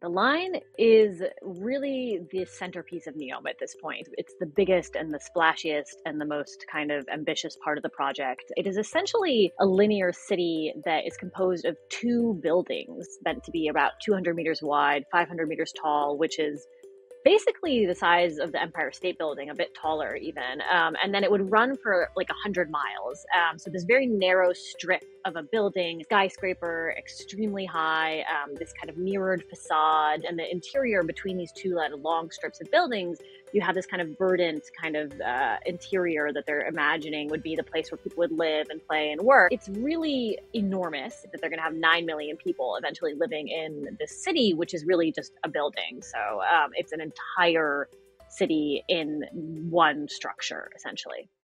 The line is really the centerpiece of Neom at this point. It's the biggest and the splashiest and the most kind of ambitious part of the project. It is essentially a linear city that is composed of two buildings meant to be about 200 meters wide, 500 meters tall, which is basically the size of the Empire State Building, a bit taller even. Um, and then it would run for like 100 miles. Um, so this very narrow strip of a building, skyscraper, extremely high, um, this kind of mirrored facade, and the interior between these two long strips of buildings, you have this kind of verdant kind of uh, interior that they're imagining would be the place where people would live and play and work. It's really enormous that they're going to have 9 million people eventually living in this city, which is really just a building. So um, it's an entire city in one structure, essentially.